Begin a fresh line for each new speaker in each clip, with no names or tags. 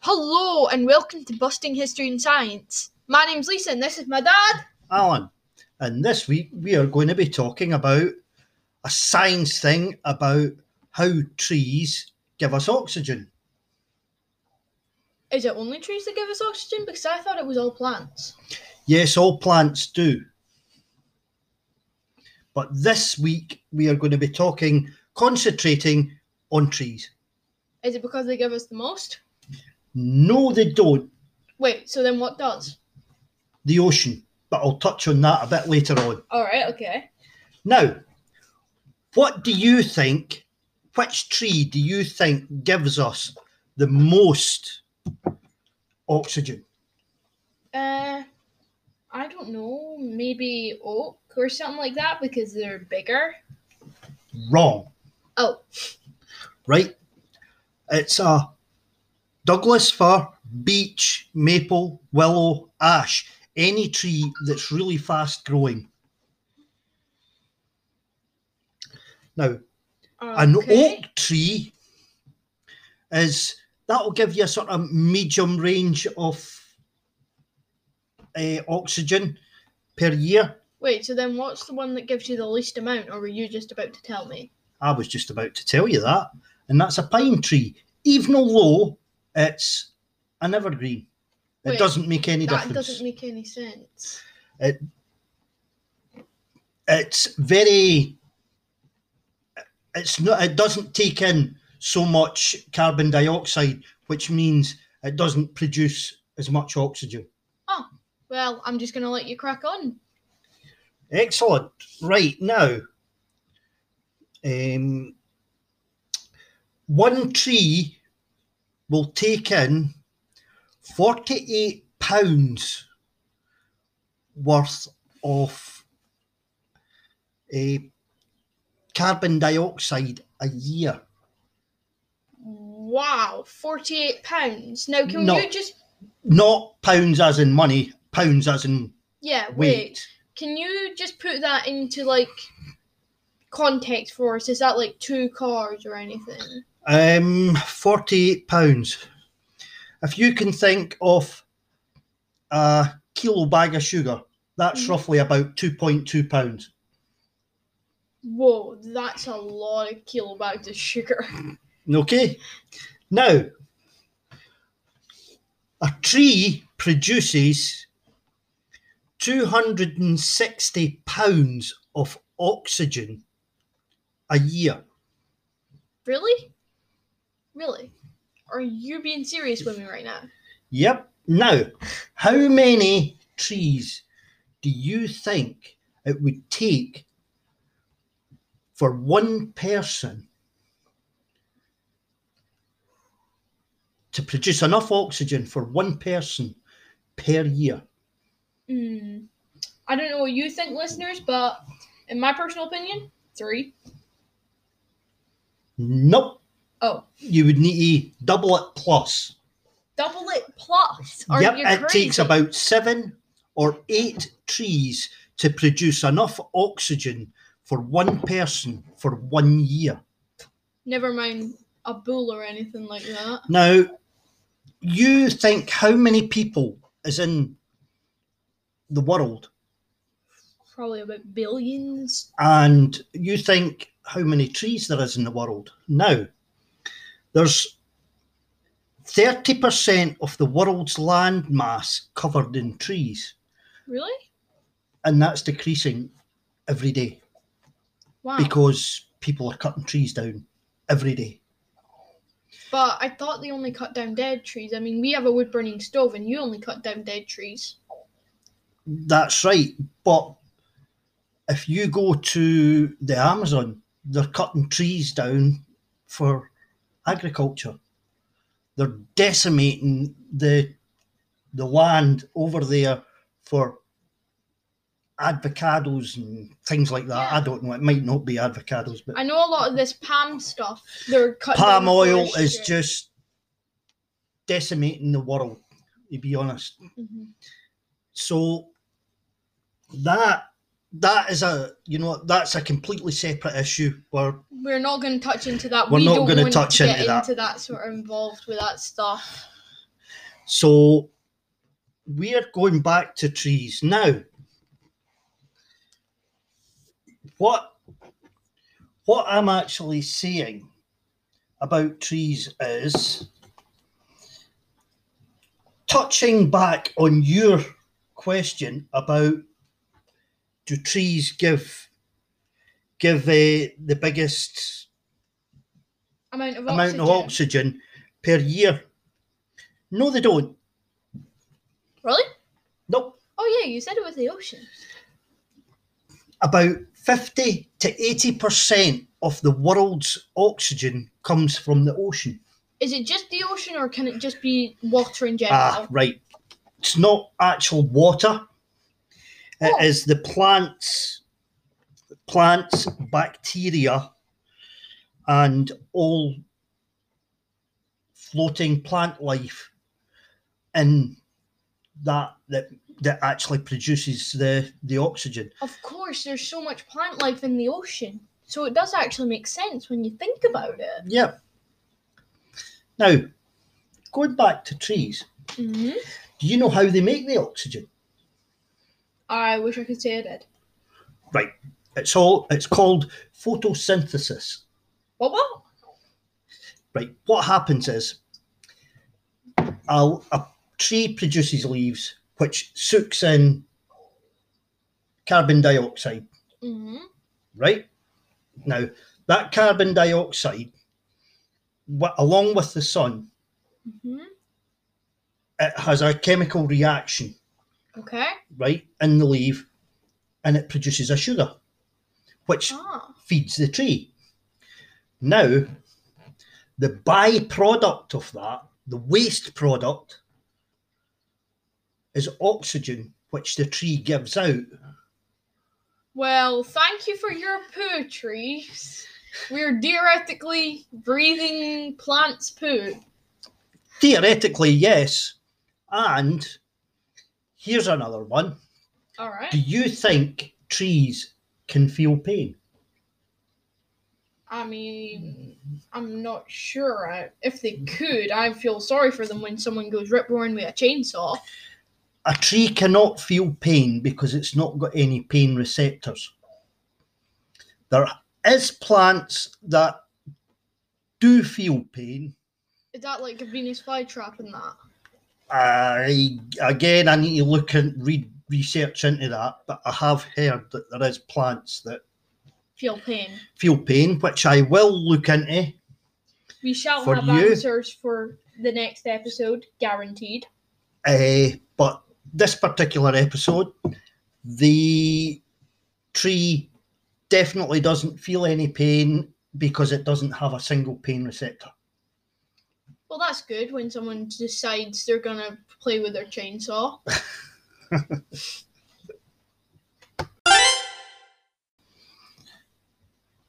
Hello and welcome to Busting History and Science. My name's Lisa and this is my dad.
Alan. And this week we are going to be talking about a science thing about how trees give us oxygen.
Is it only trees that give us oxygen? Because I thought it was all plants.
Yes, all plants do. But this week we are going to be talking, concentrating on trees.
Is it because they give us the most?
No, they don't.
Wait, so then what does?
The ocean. But I'll touch on that a bit later on.
Alright, okay.
Now, what do you think? Which tree do you think gives us the most oxygen?
Uh I don't know, maybe oak or something like that because they're bigger.
Wrong,
Oh,
right? It's a Douglas fir, beech, maple, willow, ash, any tree that's really fast growing. Now, an oak tree is that will give you a sort of medium range of uh, oxygen per year.
Wait, so then what's the one that gives you the least amount, or were you just about to tell me?
I was just about to tell you that, and that's a pine tree. Even although it's an evergreen, it
Wait,
doesn't make any
that
difference.
That doesn't make any sense.
It it's very it's not it doesn't take in so much carbon dioxide, which means it doesn't produce as much oxygen.
Oh well, I'm just gonna let you crack on.
Excellent. Right now, um, one tree will take in 48 pounds worth of uh, carbon dioxide a year.
Wow, forty-eight pounds. Now, can
No.
you just
Not pounds as in money, pounds as in
yeah wait?
weight.
Can you just put that into like context for us? Is that like two cars or anything?
Um, 48 pounds. If you can think of a kilo bag of sugar, that's
Mhm.
roughly about 2.2 pounds.
Whoa, that's a lot of kilo bags of sugar.
Okay. Now, a tree produces 260 pounds of oxygen a year.
Really? Really? Are you being serious with me right now?
Yep. Now, how many trees do you think it would take for one person to produce enough oxygen for one person per year?
Hmm. I don't know what you think, listeners, but in my personal opinion, three.
Nope.
Oh,
You would need to double it plus.
double it plus. Are
yep, it
crazy?
takes about seven or eight trees to produce enough oxygen for one person for one year.
Never mind a bull or anything like that.
Now, you think how many people is in the world,
Probably about billions.
and you think how many trees there is in the world. Now, there's 30% of the world's land mass covered in trees,
Really?
and that's decreasing every day
Wow.
because people are cutting trees down every day.
but I thought they only cut down dead trees. I mean, we have a wood burning stove and you only cut down dead trees.
That's right. But if you go to the Amazon, they're cutting trees down for agriculture. They're decimating the the land over there for avocados and things like that.
Yeah.
I don't know. It might not be avocados, but
I know a lot of this palm stuff. They're cut
palm oil is
shit.
just decimating the world. To be honest,
Mhm.
so that that is a you know that's a completely separate issue. Where
We're not going to touch into that.
We're
we
not touch
to get
into that.
into that sort of involved with that stuff.
so we're going back to trees now. What what I'm actually saying about trees is touching back on your question about do trees give give uh, the biggest
Amount of
amount
oxygen.
of oxygen per year? No, they don't.
Really?
Nope.
Oh yeah, you said it was the ocean.
About 50 to 80% of the world's oxygen comes from the ocean.
Is it just the ocean, or can it just be water in general?
Ah, right. It's not actual water. It is
Oh.
the plants, plants, bacteria, and all floating plant life in that that that actually produces the the oxygen.
Of course, there's so much plant life in the ocean, so it does actually make sense when you think about it.
Yeah. Now, going back to trees,
hmm
do you know how they make the oxygen?
I wish I could say I did.
Right. It's all it's called photosynthesis.
What? What?
Right. What happens is a, a tree produces leaves which soaks in carbon dioxide,
hmm
right? Now, that carbon dioxide, along with the sun,
hmm
it has a chemical reaction,
Okay.
right, in the leaf, and it produces a sugar, which
Ah.
feeds the tree. Now, the byproduct of that, the waste product, is oxygen, which the tree gives out.
Well, thank you for your poetry. We're theoretically breathing plants' poo.
Theoretically, yes. And here's another one.
All right.
Do you think trees can feel pain?
I mean, I'm not sure. I, if they could, I feel sorry for them when someone goes rip roaring with a chainsaw.
A tree cannot feel pain because it's not got any pain receptors. There is plants that do feel pain.
Is that like a Venus flytrap and that?
I again, I need to look and read research into that, but I have heard that there is plants that
Feel pain.
feel pain, which I will look into.
We shall have
you?
answers for the next episode, guaranteed.
Uh, but this particular episode, the tree definitely doesn't feel any pain because it doesn't have a single pain receptor.
Well, that's good when someone decides they're gonna play with their chainsaw.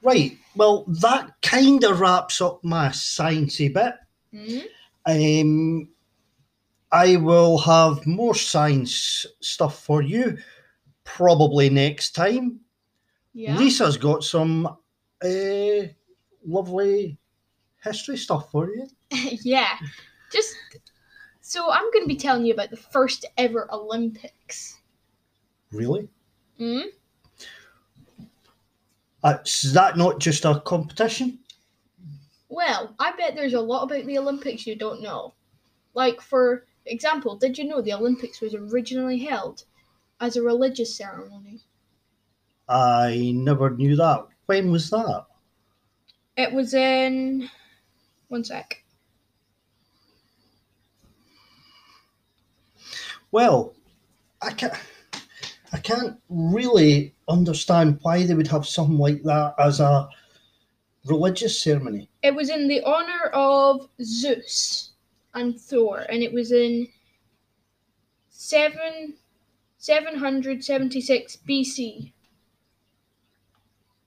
Right. Well, that kind of wraps up my sciencey bit.
hmm
Um, I will have more science stuff for you probably next time.
Yeah.
Lisa's got some uh, lovely history stuff for you.
yeah. Just so I'm going to be telling you about the first ever Olympics.
Really?
hmm
Uh, is that not just a competition?
Well, I bet there's a lot about the Olympics you don't know. Like, for example, did you know the Olympics was originally held as a religious ceremony?
I never knew that. When was that?
It was in. One sec.
Well, I can't. I can't really understand why they would have something like that as a religious ceremony.
It was in the honor of Zeus and Thor, and it was in seven seven hundred seventy six BC.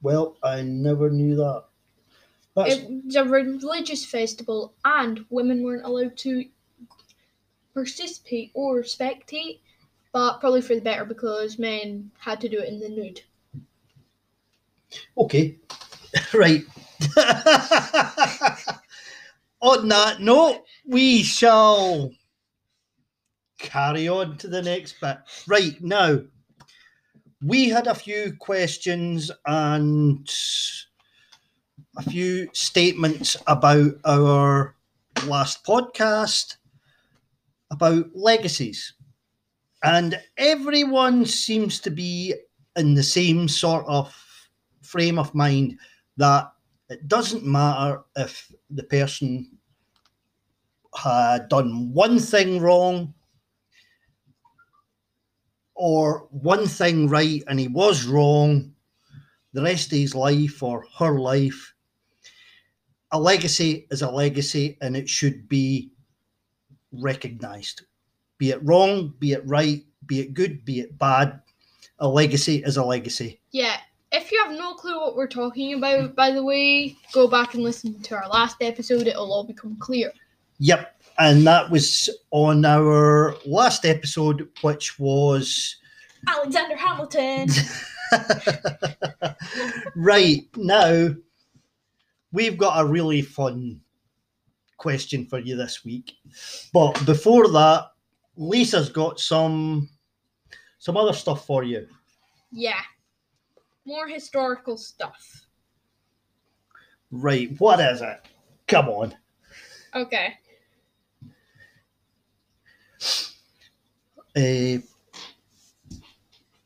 Well, I never knew that. That's
It was a religious festival, and women weren't allowed to participate or spectate, but probably for the better because men had to do it in the nude.
Okay, right. on that note, we shall carry on to the next bit. Right now, we had a few questions and a few statements about our last podcast about legacies. And everyone seems to be in the same sort of frame of mind that it doesn't matter if the person had done one thing wrong or one thing right and he was wrong the rest of his life or her life. A legacy is a legacy and it should be recognized. Be it wrong, be it right, be it good, be it bad. A legacy is a legacy.
Yeah. If you have no clue what we're talking about, by the way, go back and listen to our last episode. It'll all become clear.
Yep. And that was on our last episode, which was
Alexander Hamilton.
right now, we've got a really fun question for you this week. But before that, Lisa's got some some other stuff for you.
yeah. More historical stuff.
Right, what is it? Come on.
Okay.
Uh,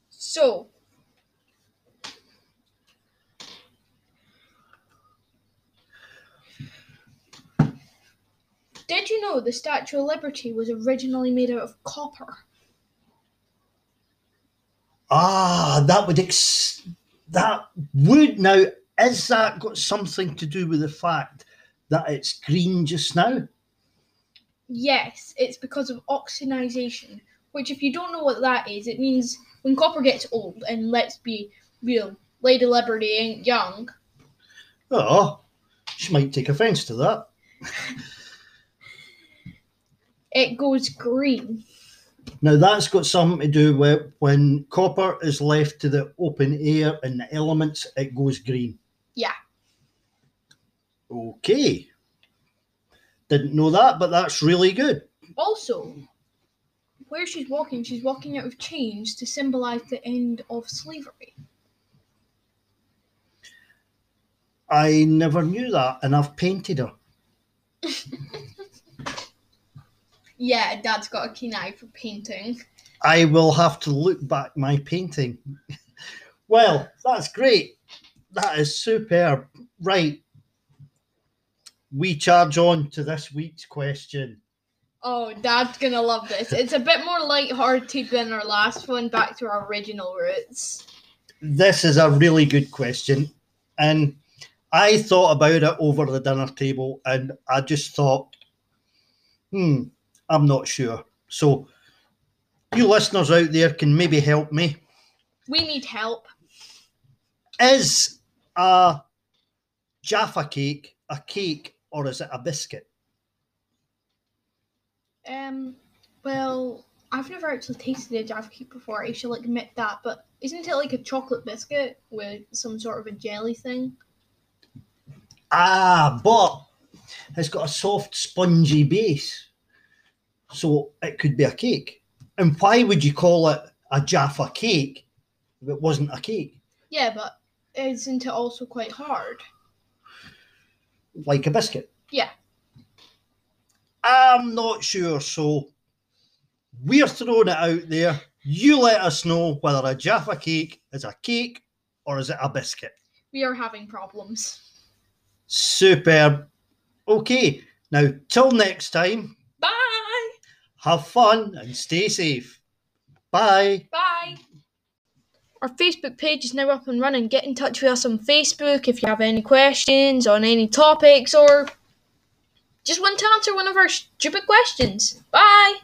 So, did you know the Statue of Liberty was originally made out of copper?
ah, that would ex- that would now is that got something to do with the fact that it's green just now?
Yes, it's because of oxidization, which, if you don't know what that is, it means when copper gets old, and let's be real, Lady Liberty ain't young.
Oh, she might take offence to that.
It goes green.
Now that's got something to do with when copper is left to the open air and the elements, it goes green.
Yeah.
Okay. Didn't know that, but that's really good.
Also, where she's walking, she's walking out of chains to symbolize the end of slavery.
I never knew that, and I've painted her.
Yeah, Dad's got a keen eye for painting.
I will have to look back my painting. well, that's great. That is superb. Right. We charge on to this week's question.
Oh, Dad's gonna love this. It's a bit more light-hearted than our last one, back to our original roots.
This is a really good question. And I thought about it over the dinner table and I just thought, hmm, I'm not sure. So, you listeners out there can maybe help me.
We need help.
Is a Jaffa cake a cake or is it a biscuit?
Um, well, I've never actually tasted a Jaffa cake before. I should admit that, but isn't it like a chocolate biscuit with some sort of a jelly thing?
Ah, but it's got a soft, spongy base. So it could be a cake. And why would you call it a Jaffa cake if it wasn't a cake?
Yeah, but isn't it also quite hard?
Like a biscuit?
Yeah.
I'm not sure. So we're throwing it out there. You let us know whether a Jaffa cake is a cake or is it a biscuit.
We are having problems.
Superb. Okay, now till next time! Have fun and stay safe. Bye.
Bye! Our Facebook page is now up and running. Get in touch with us on Facebook if you have any questions on any topics or just want to answer one of our stupid questions. Bye!